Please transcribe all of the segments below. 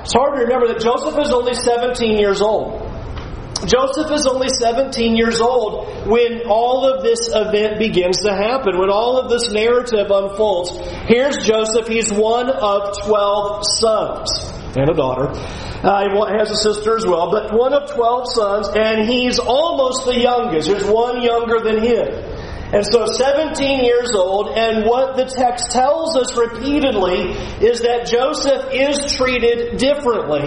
It's hard to remember that Joseph is only 17 years old. Joseph is only 17 years old when all of this event begins to happen, when all of this narrative unfolds. Here's Joseph. He's one of 12 sons and a daughter. Uh, he has a sister as well, but one of 12 sons, and he's almost the youngest. There's one younger than him. And so 17 years old, and what the text tells us repeatedly is that Joseph is treated differently.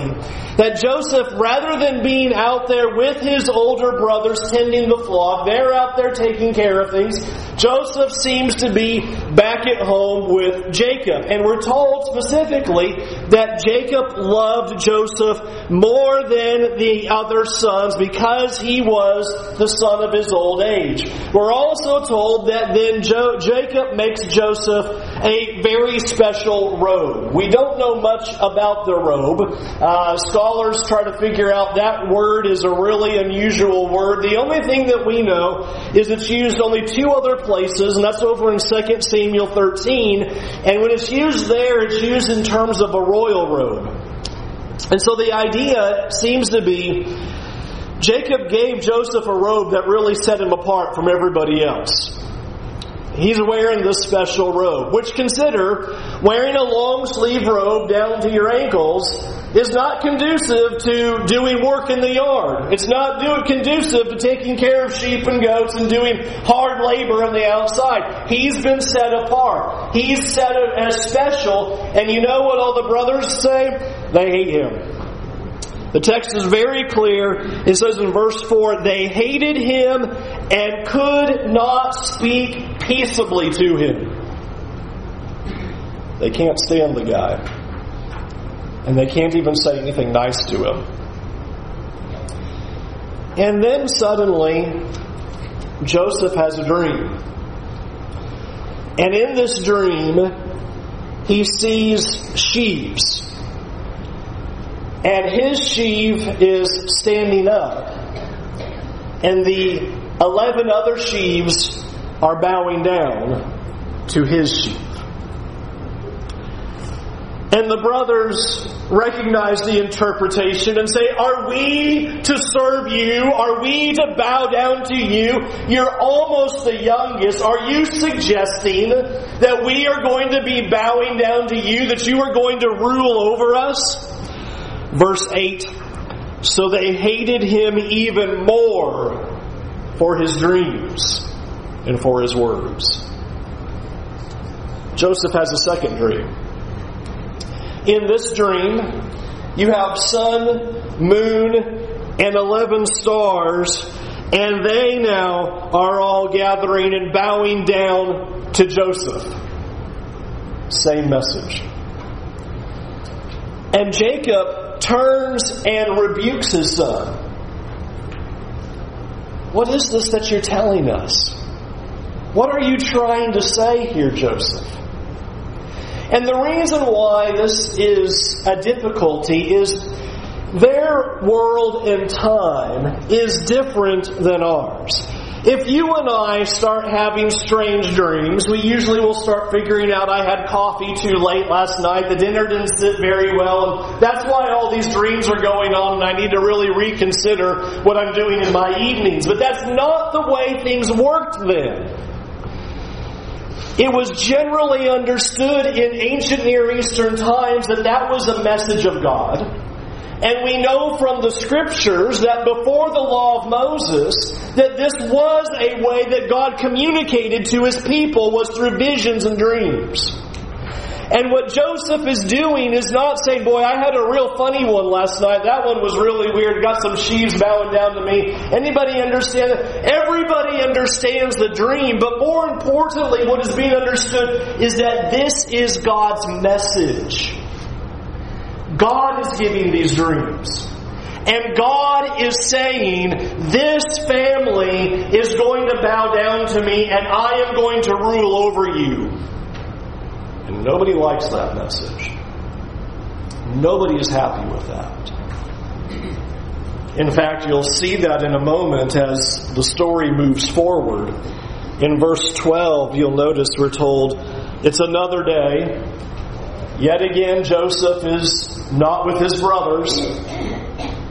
That Joseph, rather than being out there with his older brothers tending the flock, they're out there taking care of things. Joseph seems to be back at home with Jacob. And we're told specifically that Jacob loved Joseph more than the other sons because he was the son of his old age. We're also told that then jo- Jacob makes Joseph a very special robe. We don't know much about the robe. Uh, scholars try to figure out that word is a really unusual word. The only thing that we know is it's used only two other places, and that's over in 2 Samuel 13. And when it's used there, it's used in terms of a royal robe. And so the idea seems to be Jacob gave Joseph a robe that really set him apart from everybody else. He's wearing this special robe, which consider wearing a long sleeve robe down to your ankles is not conducive to doing work in the yard. It's not do- conducive to taking care of sheep and goats and doing hard labor on the outside. He's been set apart. He's set as special, and you know what all the brothers say? They hate him. The text is very clear. It says in verse 4 they hated him and could not speak peaceably to him. They can't stand the guy. And they can't even say anything nice to him. And then suddenly, Joseph has a dream. And in this dream, he sees sheaves and his sheaf is standing up, and the eleven other sheaves are bowing down to his sheaf. And the brothers recognize the interpretation and say, Are we to serve you? Are we to bow down to you? You're almost the youngest. Are you suggesting that we are going to be bowing down to you, that you are going to rule over us? Verse 8 So they hated him even more for his dreams and for his words. Joseph has a second dream. In this dream, you have sun, moon, and 11 stars, and they now are all gathering and bowing down to Joseph. Same message. And Jacob turns and rebukes his son. What is this that you're telling us? What are you trying to say here, Joseph? And the reason why this is a difficulty is their world and time is different than ours. If you and I start having strange dreams, we usually will start figuring out I had coffee too late last night, the dinner didn't sit very well, and that's why all these dreams are going on, and I need to really reconsider what I'm doing in my evenings. But that's not the way things worked then. It was generally understood in ancient Near Eastern times that that was a message of God and we know from the scriptures that before the law of Moses, that this was a way that God communicated to his people was through visions and dreams. And what Joseph is doing is not saying, boy, I had a real funny one last night. That one was really weird. Got some sheaves bowing down to me. Anybody understand it? Everybody understands the dream, but more importantly, what is being understood is that this is God's message. God is giving these dreams. And God is saying, This family is going to bow down to me and I am going to rule over you. And nobody likes that message. Nobody is happy with that. In fact, you'll see that in a moment as the story moves forward. In verse 12, you'll notice we're told, It's another day Yet again, Joseph is not with his brothers.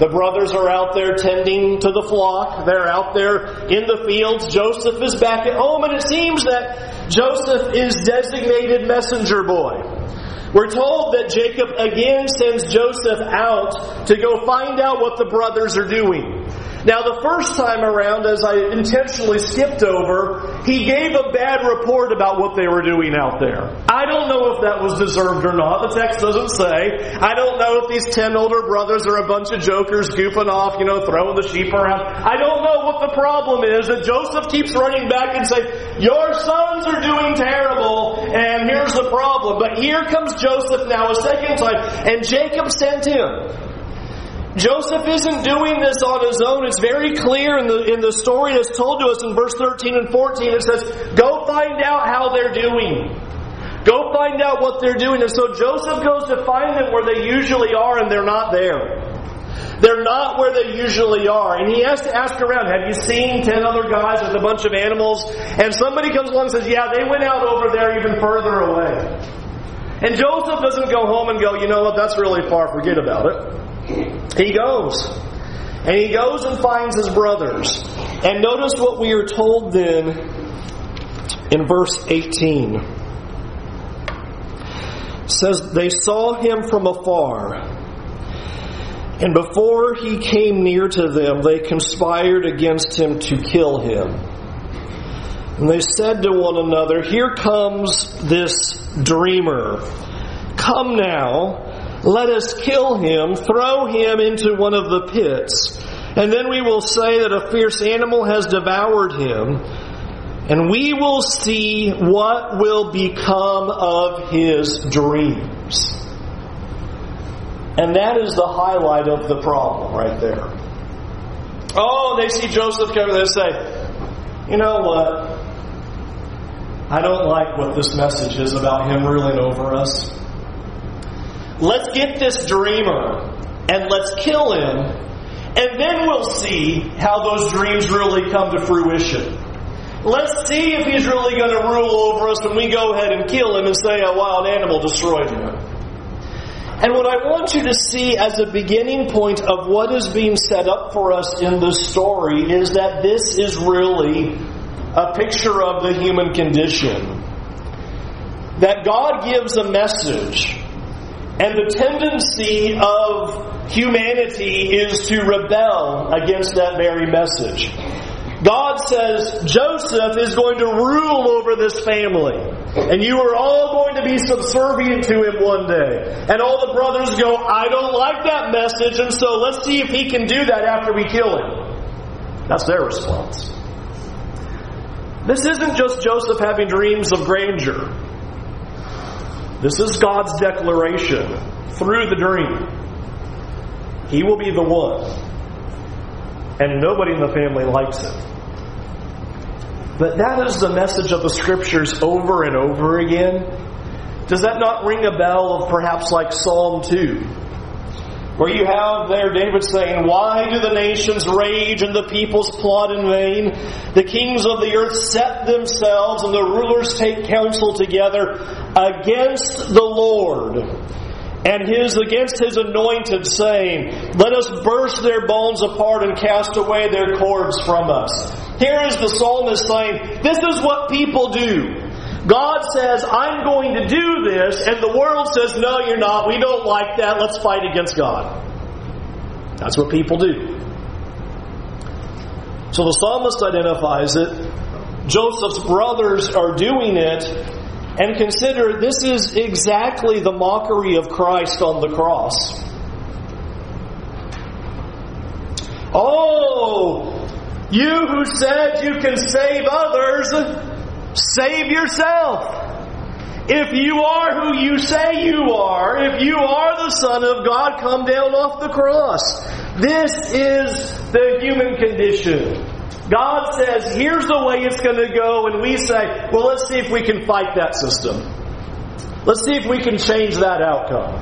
The brothers are out there tending to the flock. They're out there in the fields. Joseph is back at home, and it seems that Joseph is designated messenger boy. We're told that Jacob again sends Joseph out to go find out what the brothers are doing. Now, the first time around, as I intentionally skipped over, he gave a bad report about what they were doing out there. I don't know if that was deserved or not. The text doesn't say. I don't know if these ten older brothers are a bunch of jokers goofing off, you know, throwing the sheep around. I don't know what the problem is that Joseph keeps running back and saying, Your sons are doing terrible, and here's the problem. But here comes Joseph now a second time, and Jacob sent him. Joseph isn't doing this on his own. It's very clear in the, in the story that's told to us in verse 13 and 14. It says, Go find out how they're doing. Go find out what they're doing. And so Joseph goes to find them where they usually are, and they're not there. They're not where they usually are. And he has to ask around, have you seen 10 other guys with a bunch of animals? And somebody comes along and says, yeah, they went out over there even further away. And Joseph doesn't go home and go, you know what, that's really far, forget about it. He goes. And he goes and finds his brothers. And notice what we are told then in verse 18. It says, They saw him from afar. And before he came near to them, they conspired against him to kill him. And they said to one another, Here comes this dreamer. Come now let us kill him, throw him into one of the pits, and then we will say that a fierce animal has devoured him, and we will see what will become of his dreams. And that is the highlight of the problem right there. Oh, they see Joseph come and they say, you know what? I don't like what this message is about him ruling over us. Let's get this dreamer and let's kill him, and then we'll see how those dreams really come to fruition. Let's see if he's really going to rule over us when we go ahead and kill him and say a wild animal destroyed him. And what I want you to see as a beginning point of what is being set up for us in this story is that this is really a picture of the human condition. That God gives a message and the tendency of humanity is to rebel against that very message. God says Joseph is going to rule over this family. And you are all going to be subservient to him one day. And all the brothers go, I don't like that message, and so let's see if he can do that after we kill him. That's their response. This isn't just Joseph having dreams of grandeur. This is God's declaration through the dream. He will be the one. And nobody in the family likes it. But that is the message of the scriptures over and over again. Does that not ring a bell of perhaps like Psalm 2? Where you have there David saying, Why do the nations rage and the peoples plot in vain? The kings of the earth set themselves and the rulers take counsel together against the Lord and his against his anointed, saying, Let us burst their bones apart and cast away their cords from us. Here is the psalmist saying, This is what people do. God says, I'm going to do this, and the world says, No, you're not. We don't like that. Let's fight against God. That's what people do. So the psalmist identifies it. Joseph's brothers are doing it. And consider this is exactly the mockery of Christ on the cross. Oh, you who said you can save others, Save yourself. If you are who you say you are, if you are the Son of God, come down off the cross. This is the human condition. God says, here's the way it's going to go, and we say, well, let's see if we can fight that system. Let's see if we can change that outcome.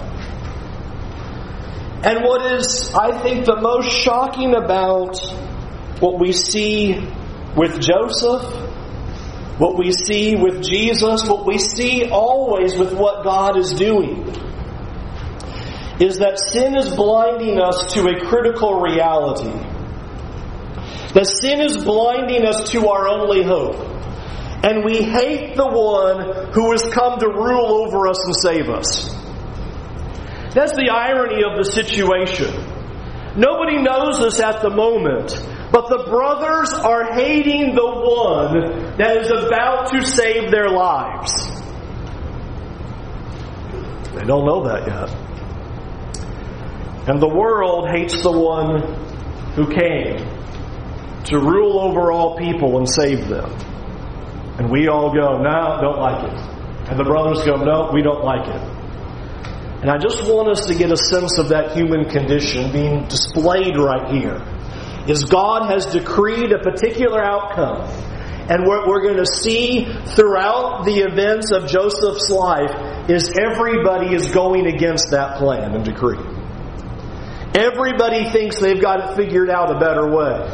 And what is, I think, the most shocking about what we see with Joseph what we see with Jesus, what we see always with what God is doing, is that sin is blinding us to a critical reality. That sin is blinding us to our only hope. And we hate the one who has come to rule over us and save us. That's the irony of the situation. Nobody knows this at the moment, but the brothers are hating the one that is about to save their lives. They don't know that yet. And the world hates the one who came to rule over all people and save them. And we all go, no, don't like it. And the brothers go, no, we don't like it. And I just want us to get a sense of that human condition being displayed right here is God has decreed a particular outcome. And what we're going to see throughout the events of Joseph's life is everybody is going against that plan and decree. Everybody thinks they've got it figured out a better way.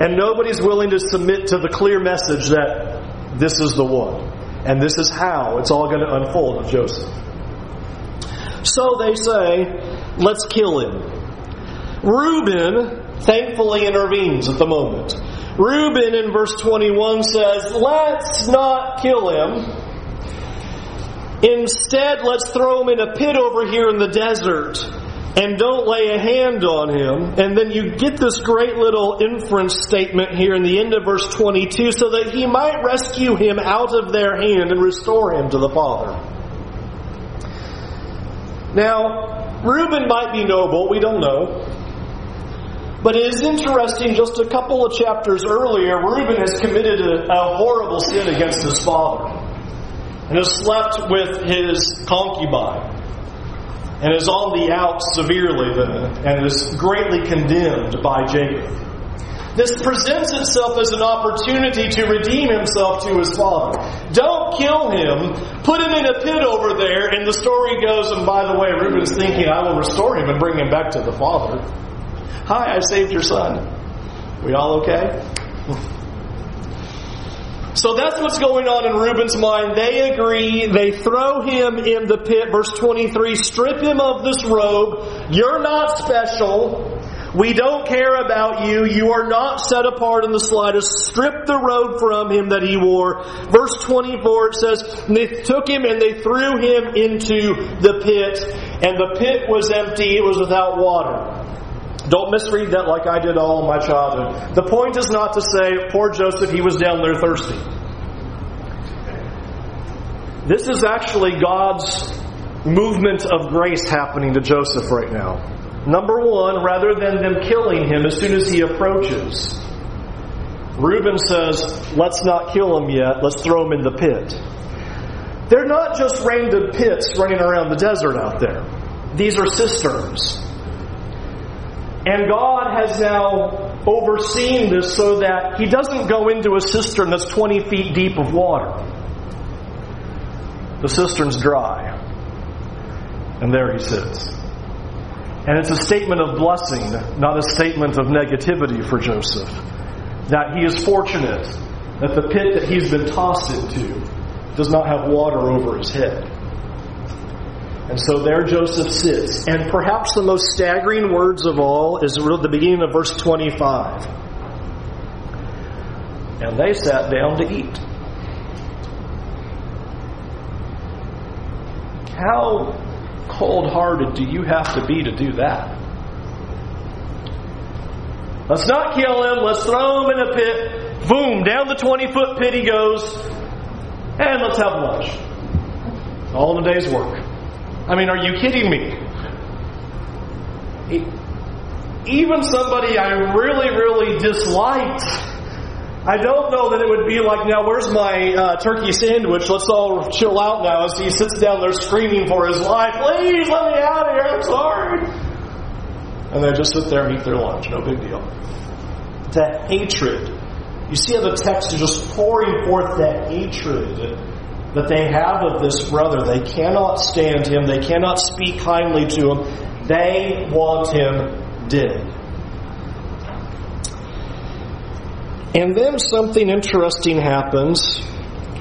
And nobody's willing to submit to the clear message that this is the one. And this is how it's all going to unfold with Joseph. So they say, let's kill him. Reuben thankfully intervenes at the moment. Reuben in verse 21 says, Let's not kill him. Instead, let's throw him in a pit over here in the desert and don't lay a hand on him. And then you get this great little inference statement here in the end of verse 22 so that he might rescue him out of their hand and restore him to the Father. Now, Reuben might be noble, we don't know. But it is interesting, just a couple of chapters earlier, Reuben has committed a, a horrible sin against his father and has slept with his concubine and is on the out severely then and is greatly condemned by Jacob. This presents itself as an opportunity to redeem himself to his father. Don't kill him. Put him in a pit over there, and the story goes, and by the way, Reuben's thinking, I will restore him and bring him back to the father. Hi, I saved your son. We all okay? So that's what's going on in Reuben's mind. They agree. They throw him in the pit. Verse 23 strip him of this robe. You're not special. We don't care about you. You are not set apart in the slightest. Strip the robe from him that he wore. Verse 24 it says, They took him and they threw him into the pit, and the pit was empty. It was without water. Don't misread that like I did all my childhood. The point is not to say, poor Joseph, he was down there thirsty. This is actually God's movement of grace happening to Joseph right now. Number one, rather than them killing him as soon as he approaches, Reuben says, Let's not kill him yet, let's throw him in the pit. They're not just random pits running around the desert out there, these are cisterns. And God has now overseen this so that he doesn't go into a cistern that's 20 feet deep of water. The cistern's dry. And there he sits. And it's a statement of blessing, not a statement of negativity for Joseph. That he is fortunate that the pit that he's been tossed into does not have water over his head. And so there Joseph sits. And perhaps the most staggering words of all is the beginning of verse 25. And they sat down to eat. How cold hearted do you have to be to do that? Let's not kill him. Let's throw him in a pit. Boom, down the 20 foot pit he goes. And let's have lunch. All in a day's work. I mean, are you kidding me? Even somebody I really, really disliked, I don't know that it would be like, now where's my uh, turkey sandwich? Let's all chill out now as he sits down there screaming for his life. Please let me out of here, I'm sorry. And they just sit there and eat their lunch, no big deal. That hatred. You see how the text is just pouring forth that hatred that they have of this brother. They cannot stand him. They cannot speak kindly to him. They want him dead. And then something interesting happens.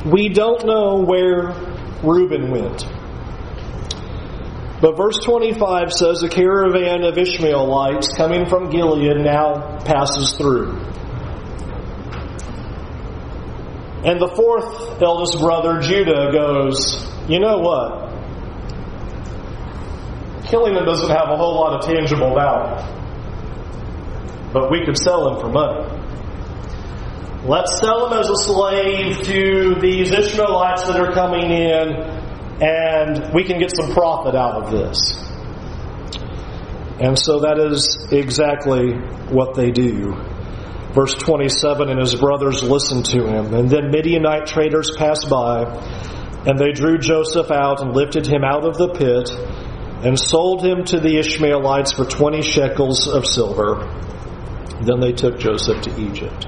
We don't know where Reuben went. But verse 25 says a caravan of Ishmaelites coming from Gilead now passes through. And the fourth eldest brother, Judah, goes, You know what? Killing them doesn't have a whole lot of tangible value. But we could sell him for money. Let's sell him as a slave to these Ishmaelites that are coming in and we can get some profit out of this. And so that is exactly what they do. Verse 27 And his brothers listened to him. And then Midianite traders passed by, and they drew Joseph out and lifted him out of the pit, and sold him to the Ishmaelites for 20 shekels of silver. Then they took Joseph to Egypt.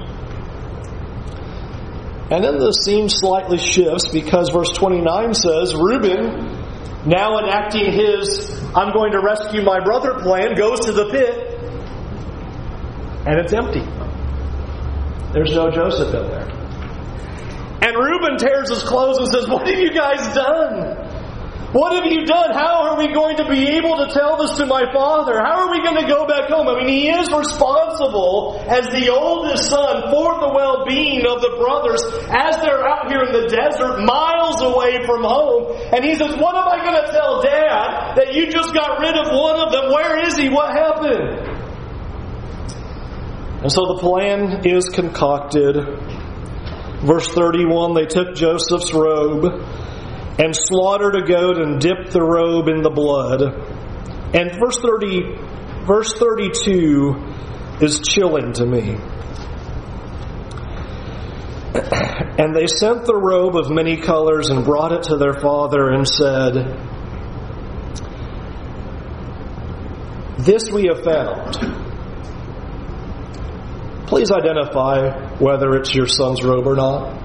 And then the scene slightly shifts because verse 29 says Reuben, now enacting his I'm going to rescue my brother plan, goes to the pit and it's empty. There's no Joseph in there. And Reuben tears his clothes and says, What have you guys done? What have you done? How are we going to be able to tell this to my father? How are we going to go back home? I mean, he is responsible as the oldest son for the well-being of the brothers as they're out here in the desert, miles away from home. And he says, what am I going to tell dad that you just got rid of one of them? Where is he? What happened? And so the plan is concocted. Verse 31, they took Joseph's robe and slaughtered a goat and dipped the robe in the blood. And verse 30, verse 32 is chilling to me. And they sent the robe of many colors and brought it to their father and said, This we have found. Please identify whether it's your son's robe or not.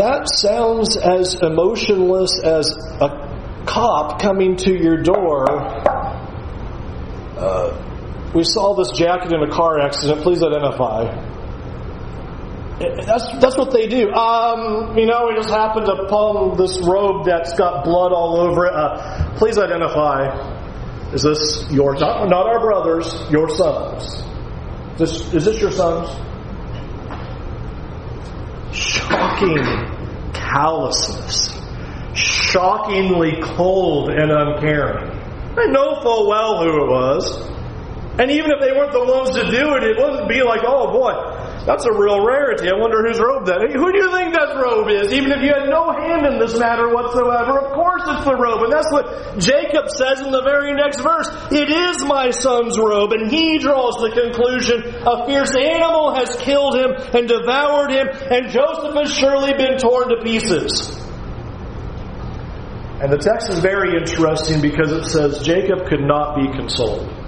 that sounds as emotionless as a cop coming to your door. Uh, we saw this jacket in a car accident. Please identify. That's that's what they do. Um, you know, we just happened to palm this robe that's got blood all over it. Uh, please identify. Is this your not, not our brothers? Your sons? Is this, is this your sons? shocking callousness, shockingly cold and uncaring. I know full well who it was. And even if they weren't the ones to do it, it wouldn't be like, oh boy, that's a real rarity. I wonder whose robe that is. Who do you think that robe is? Even if you had no hand in this matter whatsoever, of course it's the robe. And that's what Jacob says in the very next verse. It is my son's robe. And he draws the conclusion a fierce animal has killed him and devoured him, and Joseph has surely been torn to pieces. And the text is very interesting because it says Jacob could not be consoled.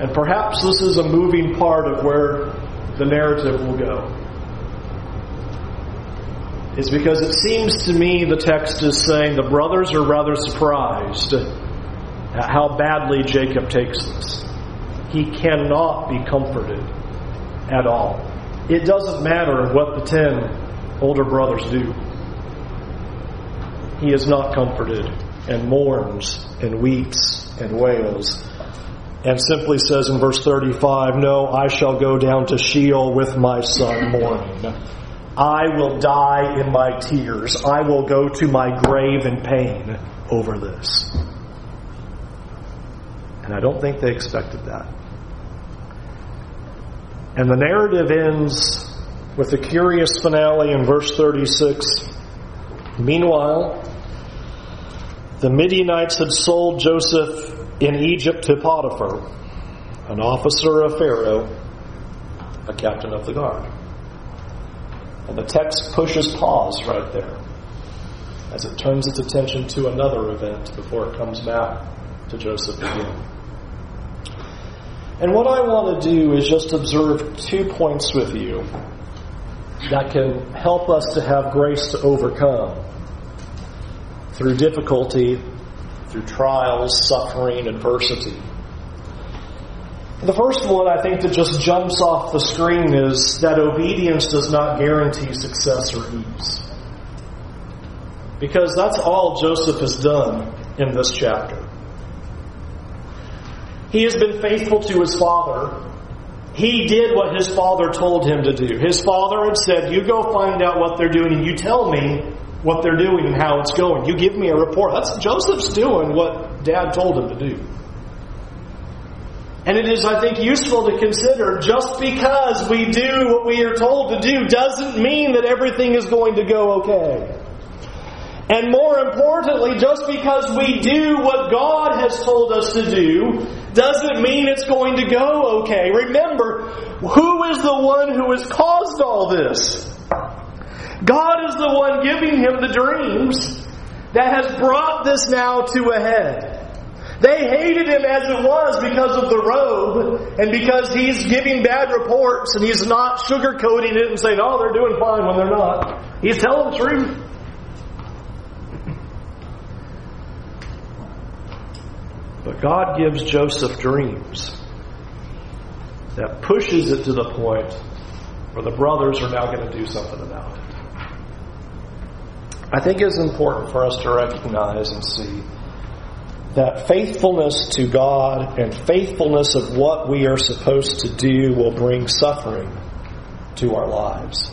And perhaps this is a moving part of where the narrative will go. Is because it seems to me the text is saying the brothers are rather surprised at how badly Jacob takes this. He cannot be comforted at all. It doesn't matter what the ten older brothers do. He is not comforted and mourns and weeps and wails and simply says in verse 35, No, I shall go down to Sheol with my son mourning. I will die in my tears. I will go to my grave in pain over this. And I don't think they expected that. And the narrative ends with a curious finale in verse 36. Meanwhile, the Midianites had sold Joseph in Egypt to Potiphar, an officer of Pharaoh, a captain of the guard. And the text pushes pause right there as it turns its attention to another event before it comes back to Joseph again. And what I want to do is just observe two points with you that can help us to have grace to overcome through difficulty through trials, suffering, adversity. The first one I think that just jumps off the screen is that obedience does not guarantee success or ease. Because that's all Joseph has done in this chapter. He has been faithful to his father. He did what his father told him to do. His father had said, You go find out what they're doing and you tell me what they're doing and how it's going. You give me a report. That's Joseph's doing what dad told him to do. And it is, I think, useful to consider just because we do what we are told to do doesn't mean that everything is going to go okay. And more importantly, just because we do what God has told us to do doesn't mean it's going to go okay. Remember, who is the one who has caused all this? God is the one giving him the dreams that has brought this now to a head. They hated him as it was because of the robe and because he's giving bad reports and he's not sugarcoating it and saying, oh, they're doing fine when they're not. He's telling the truth. But God gives Joseph dreams that pushes it to the point where the brothers are now going to do something about it. I think it's important for us to recognize and see that faithfulness to God and faithfulness of what we are supposed to do will bring suffering to our lives.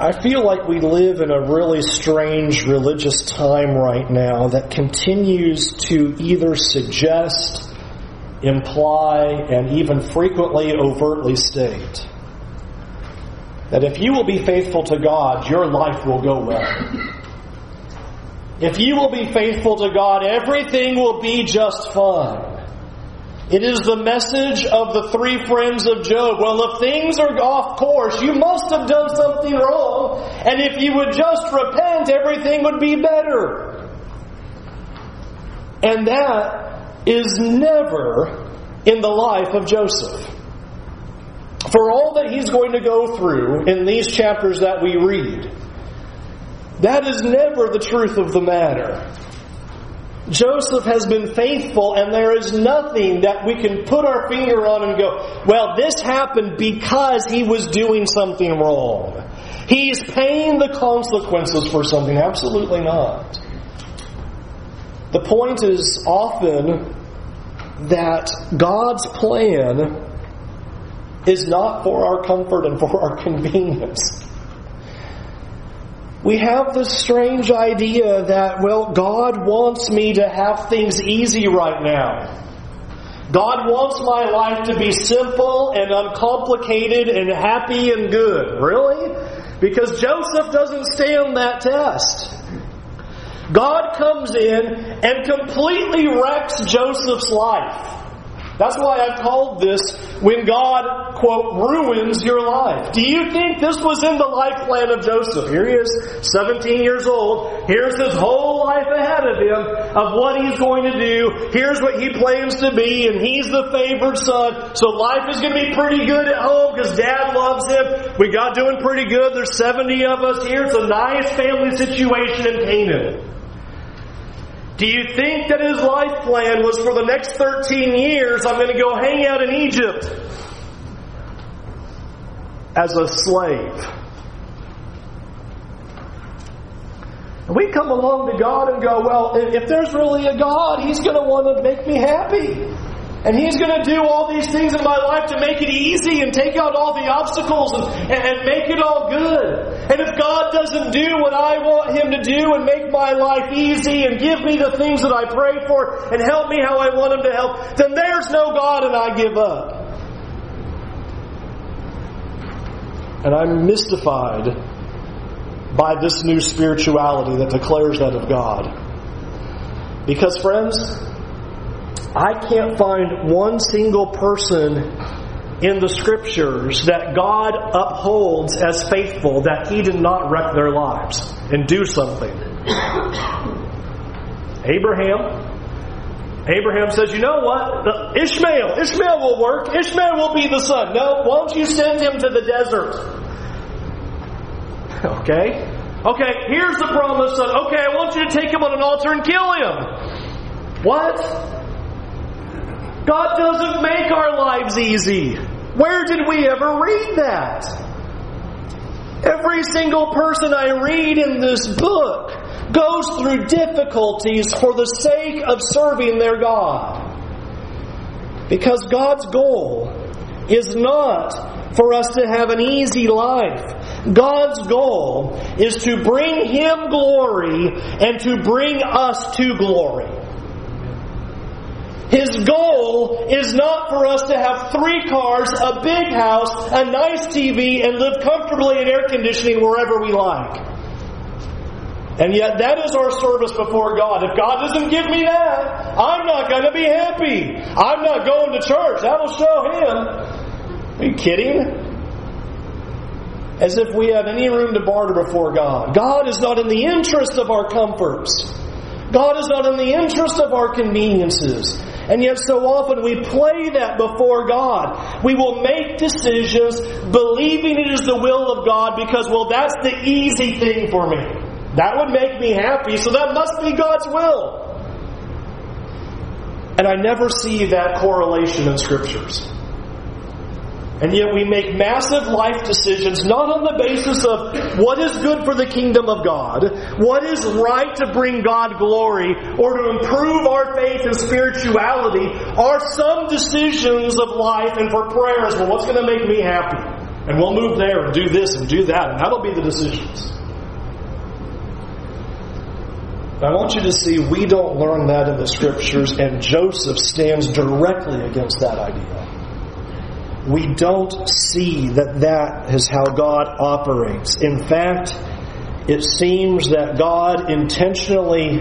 I feel like we live in a really strange religious time right now that continues to either suggest, imply, and even frequently overtly state that if you will be faithful to God, your life will go well. If you will be faithful to God, everything will be just fine. It is the message of the three friends of Job. Well, if things are off course, you must have done something wrong. And if you would just repent, everything would be better. And that is never in the life of Joseph. For all that he's going to go through in these chapters that we read, that is never the truth of the matter. Joseph has been faithful, and there is nothing that we can put our finger on and go, well, this happened because he was doing something wrong. He's paying the consequences for something. Absolutely not. The point is often that God's plan is not for our comfort and for our convenience we have this strange idea that, well, God wants me to have things easy right now. God wants my life to be simple and uncomplicated and happy and good. Really? Because Joseph doesn't stand that test. God comes in and completely wrecks Joseph's life. That's why I've called this when God, quote, ruins your life. Do you think this was in the life plan of Joseph? Here he is, 17 years old. Here's his whole life ahead of him of what he's going to do. Here's what he plans to be, and he's the favored son. So life is going to be pretty good at home because dad loves him. We got doing pretty good. There's 70 of us here. It's a nice family situation in Canaan. Do you think that his life plan was for the next 13 years, I'm going to go hang out in Egypt as a slave? And we come along to God and go, well, if there's really a God, He's going to want to make me happy. And He's going to do all these things in my life to make it easy and take out all the obstacles and, and make it all good. And if God doesn't do what I want Him to do and make my life easy and give me the things that I pray for and help me how I want Him to help, then there's no God and I give up. And I'm mystified by this new spirituality that declares that of God. Because, friends, I can't find one single person in the scriptures that God upholds as faithful that he did not wreck their lives and do something. Abraham. Abraham says, you know what? Ishmael, Ishmael will work. Ishmael will be the son. No, won't you send him to the desert? Okay? Okay, here's the promised son. Okay, I want you to take him on an altar and kill him. What? God doesn't make our lives easy. Where did we ever read that? Every single person I read in this book goes through difficulties for the sake of serving their God. Because God's goal is not for us to have an easy life. God's goal is to bring Him glory and to bring us to glory. His goal is not for us to have three cars, a big house, a nice TV, and live comfortably in air conditioning wherever we like. And yet that is our service before God. If God doesn't give me that, I'm not going to be happy. I'm not going to church. That'll show Him. Are you kidding? As if we have any room to barter before God. God is not in the interest of our comforts. God is not in the interest of our conveniences. And yet, so often we play that before God. We will make decisions believing it is the will of God because, well, that's the easy thing for me. That would make me happy, so that must be God's will. And I never see that correlation in scriptures. And yet we make massive life decisions not on the basis of what is good for the kingdom of God, what is right to bring God glory, or to improve our faith and spirituality, are some decisions of life and for prayers, well, what's going to make me happy? And we'll move there and do this and do that, and that'll be the decisions. I want you to see we don't learn that in the scriptures, and Joseph stands directly against that idea we don't see that that is how God operates. In fact, it seems that God intentionally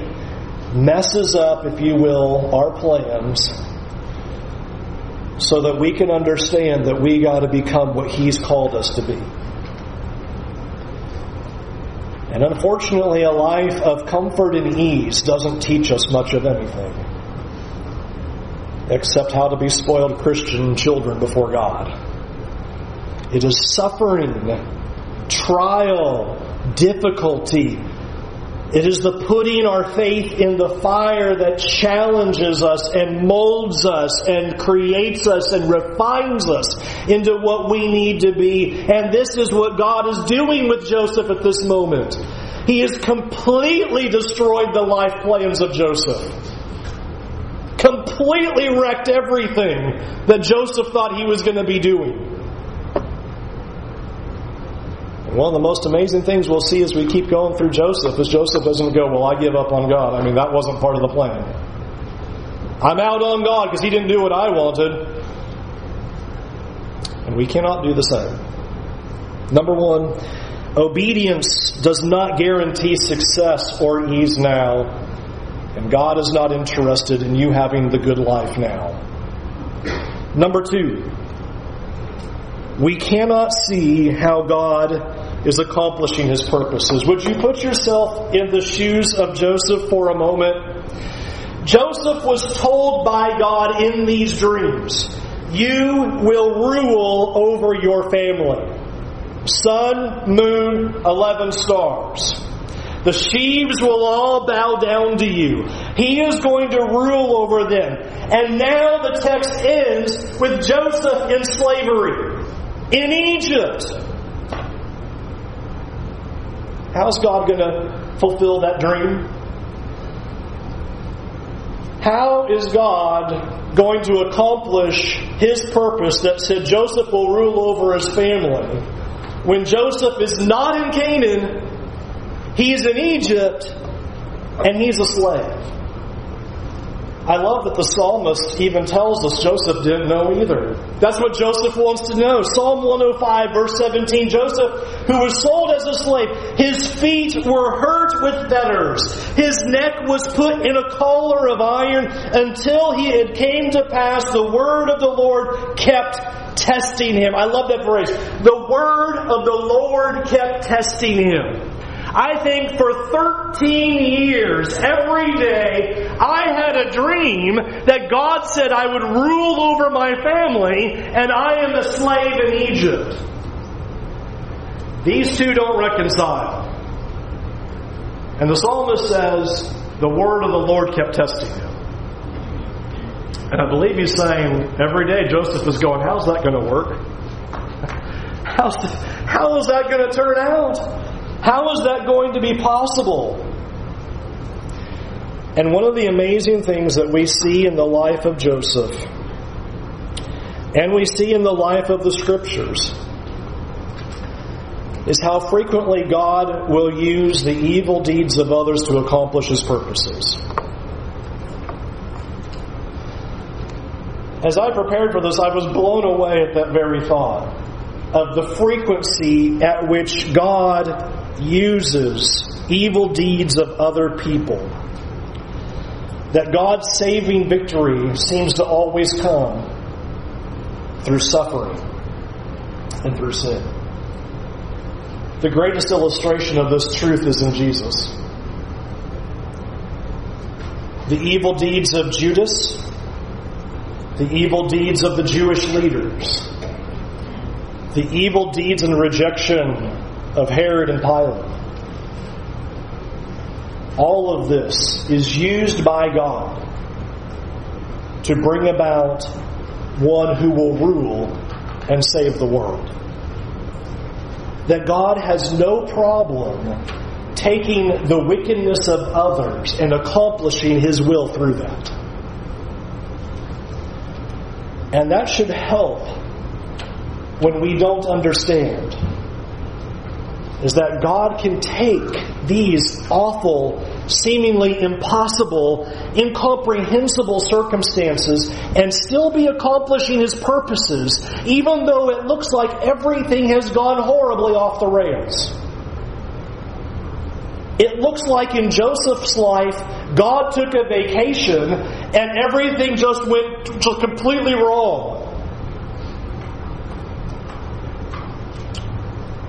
messes up, if you will, our plans so that we can understand that we got to become what He's called us to be. And unfortunately, a life of comfort and ease doesn't teach us much of anything except how to be spoiled Christian children before God. It is suffering, trial, difficulty. It is the putting our faith in the fire that challenges us and molds us and creates us and refines us into what we need to be. And this is what God is doing with Joseph at this moment. He has completely destroyed the life plans of Joseph completely wrecked everything that Joseph thought he was going to be doing. And one of the most amazing things we'll see as we keep going through Joseph is Joseph doesn't go, Well, I give up on God. I mean, that wasn't part of the plan. I'm out on God because He didn't do what I wanted. And we cannot do the same. Number one, obedience does not guarantee success or ease now. And God is not interested in you having the good life now. Number two, we cannot see how God is accomplishing his purposes. Would you put yourself in the shoes of Joseph for a moment? Joseph was told by God in these dreams, You will rule over your family. Sun, moon, eleven stars. The sheaves will all bow down to you. He is going to rule over them. And now the text ends with Joseph in slavery in Egypt. How's God going to fulfill that dream? How is God going to accomplish his purpose that said Joseph will rule over his family when Joseph is not in Canaan He's in Egypt and he's a slave. I love that the psalmist even tells us Joseph didn't know either. That's what Joseph wants to know. Psalm 105, verse 17 Joseph, who was sold as a slave, his feet were hurt with fetters. His neck was put in a collar of iron until he had came to pass. The word of the Lord kept testing him. I love that phrase. The word of the Lord kept testing him. I think for 13 years, every day, I had a dream that God said I would rule over my family and I am a slave in Egypt. These two don't reconcile. And the psalmist says, the word of the Lord kept testing him. And I believe he's saying every day Joseph is going, How's that going to work? How's, how is that going to turn out? How is that going to be possible? And one of the amazing things that we see in the life of Joseph, and we see in the life of the Scriptures, is how frequently God will use the evil deeds of others to accomplish His purposes. As I prepared for this, I was blown away at that very thought of the frequency at which God uses evil deeds of other people. That God's saving victory seems to always come through suffering and through sin. The greatest illustration of this truth is in Jesus. The evil deeds of Judas the evil deeds of the Jewish leaders, the evil deeds and rejection of Herod and Pilate. All of this is used by God to bring about one who will rule and save the world. That God has no problem taking the wickedness of others and accomplishing His will through that. And that should help when we don't understand. Is that God can take these awful, seemingly impossible, incomprehensible circumstances and still be accomplishing His purposes, even though it looks like everything has gone horribly off the rails. It looks like in Joseph's life, God took a vacation and everything just went completely wrong.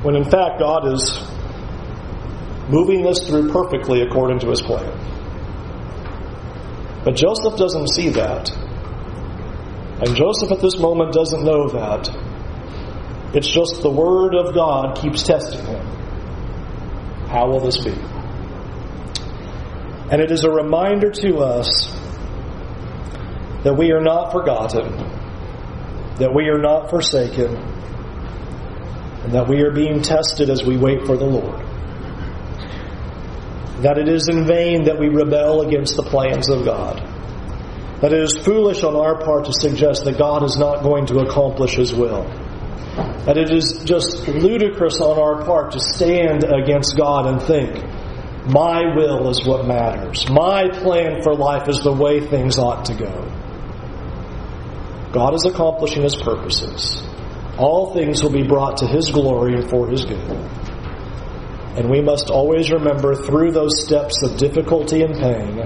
When in fact, God is moving this through perfectly according to his plan. But Joseph doesn't see that. And Joseph at this moment doesn't know that. It's just the Word of God keeps testing him. How will this be? And it is a reminder to us that we are not forgotten, that we are not forsaken, and that we are being tested as we wait for the Lord. That it is in vain that we rebel against the plans of God. That it is foolish on our part to suggest that God is not going to accomplish His will. That it is just ludicrous on our part to stand against God and think, my will is what matters. My plan for life is the way things ought to go. God is accomplishing His purposes. All things will be brought to His glory and for His good. And we must always remember through those steps of difficulty and pain,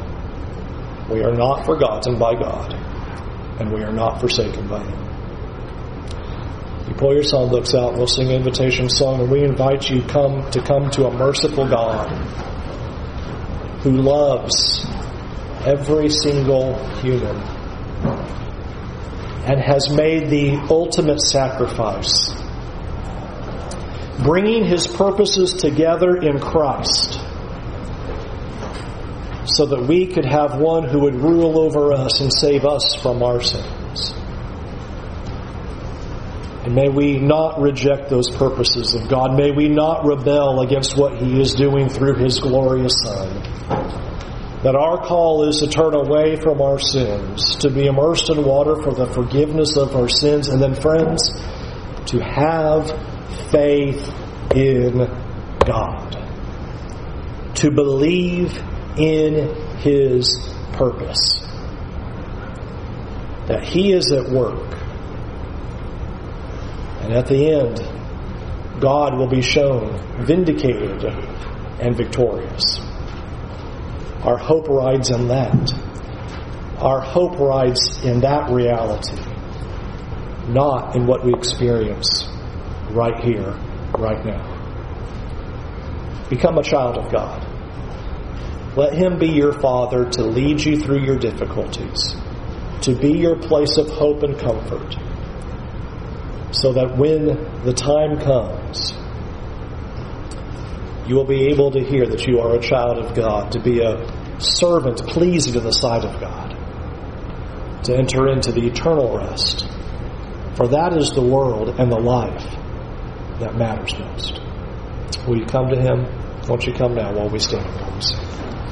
we are not forgotten by God, and we are not forsaken by Him. You pull your songbooks out, we'll sing an invitation song, and we invite you come to come to a merciful God who loves every single human and has made the ultimate sacrifice, bringing his purposes together in Christ so that we could have one who would rule over us and save us from our sins. And may we not reject those purposes of God. May we not rebel against what He is doing through His glorious Son. That our call is to turn away from our sins, to be immersed in water for the forgiveness of our sins, and then, friends, to have faith in God. To believe in His purpose. That He is at work and at the end, God will be shown vindicated and victorious. Our hope rides in that. Our hope rides in that reality, not in what we experience right here, right now. Become a child of God. Let Him be your Father to lead you through your difficulties, to be your place of hope and comfort so that when the time comes, you will be able to hear that you are a child of God, to be a servant pleasing in the sight of God, to enter into the eternal rest. For that is the world and the life that matters most. Will you come to Him? Won't you come now while we stand and we sing?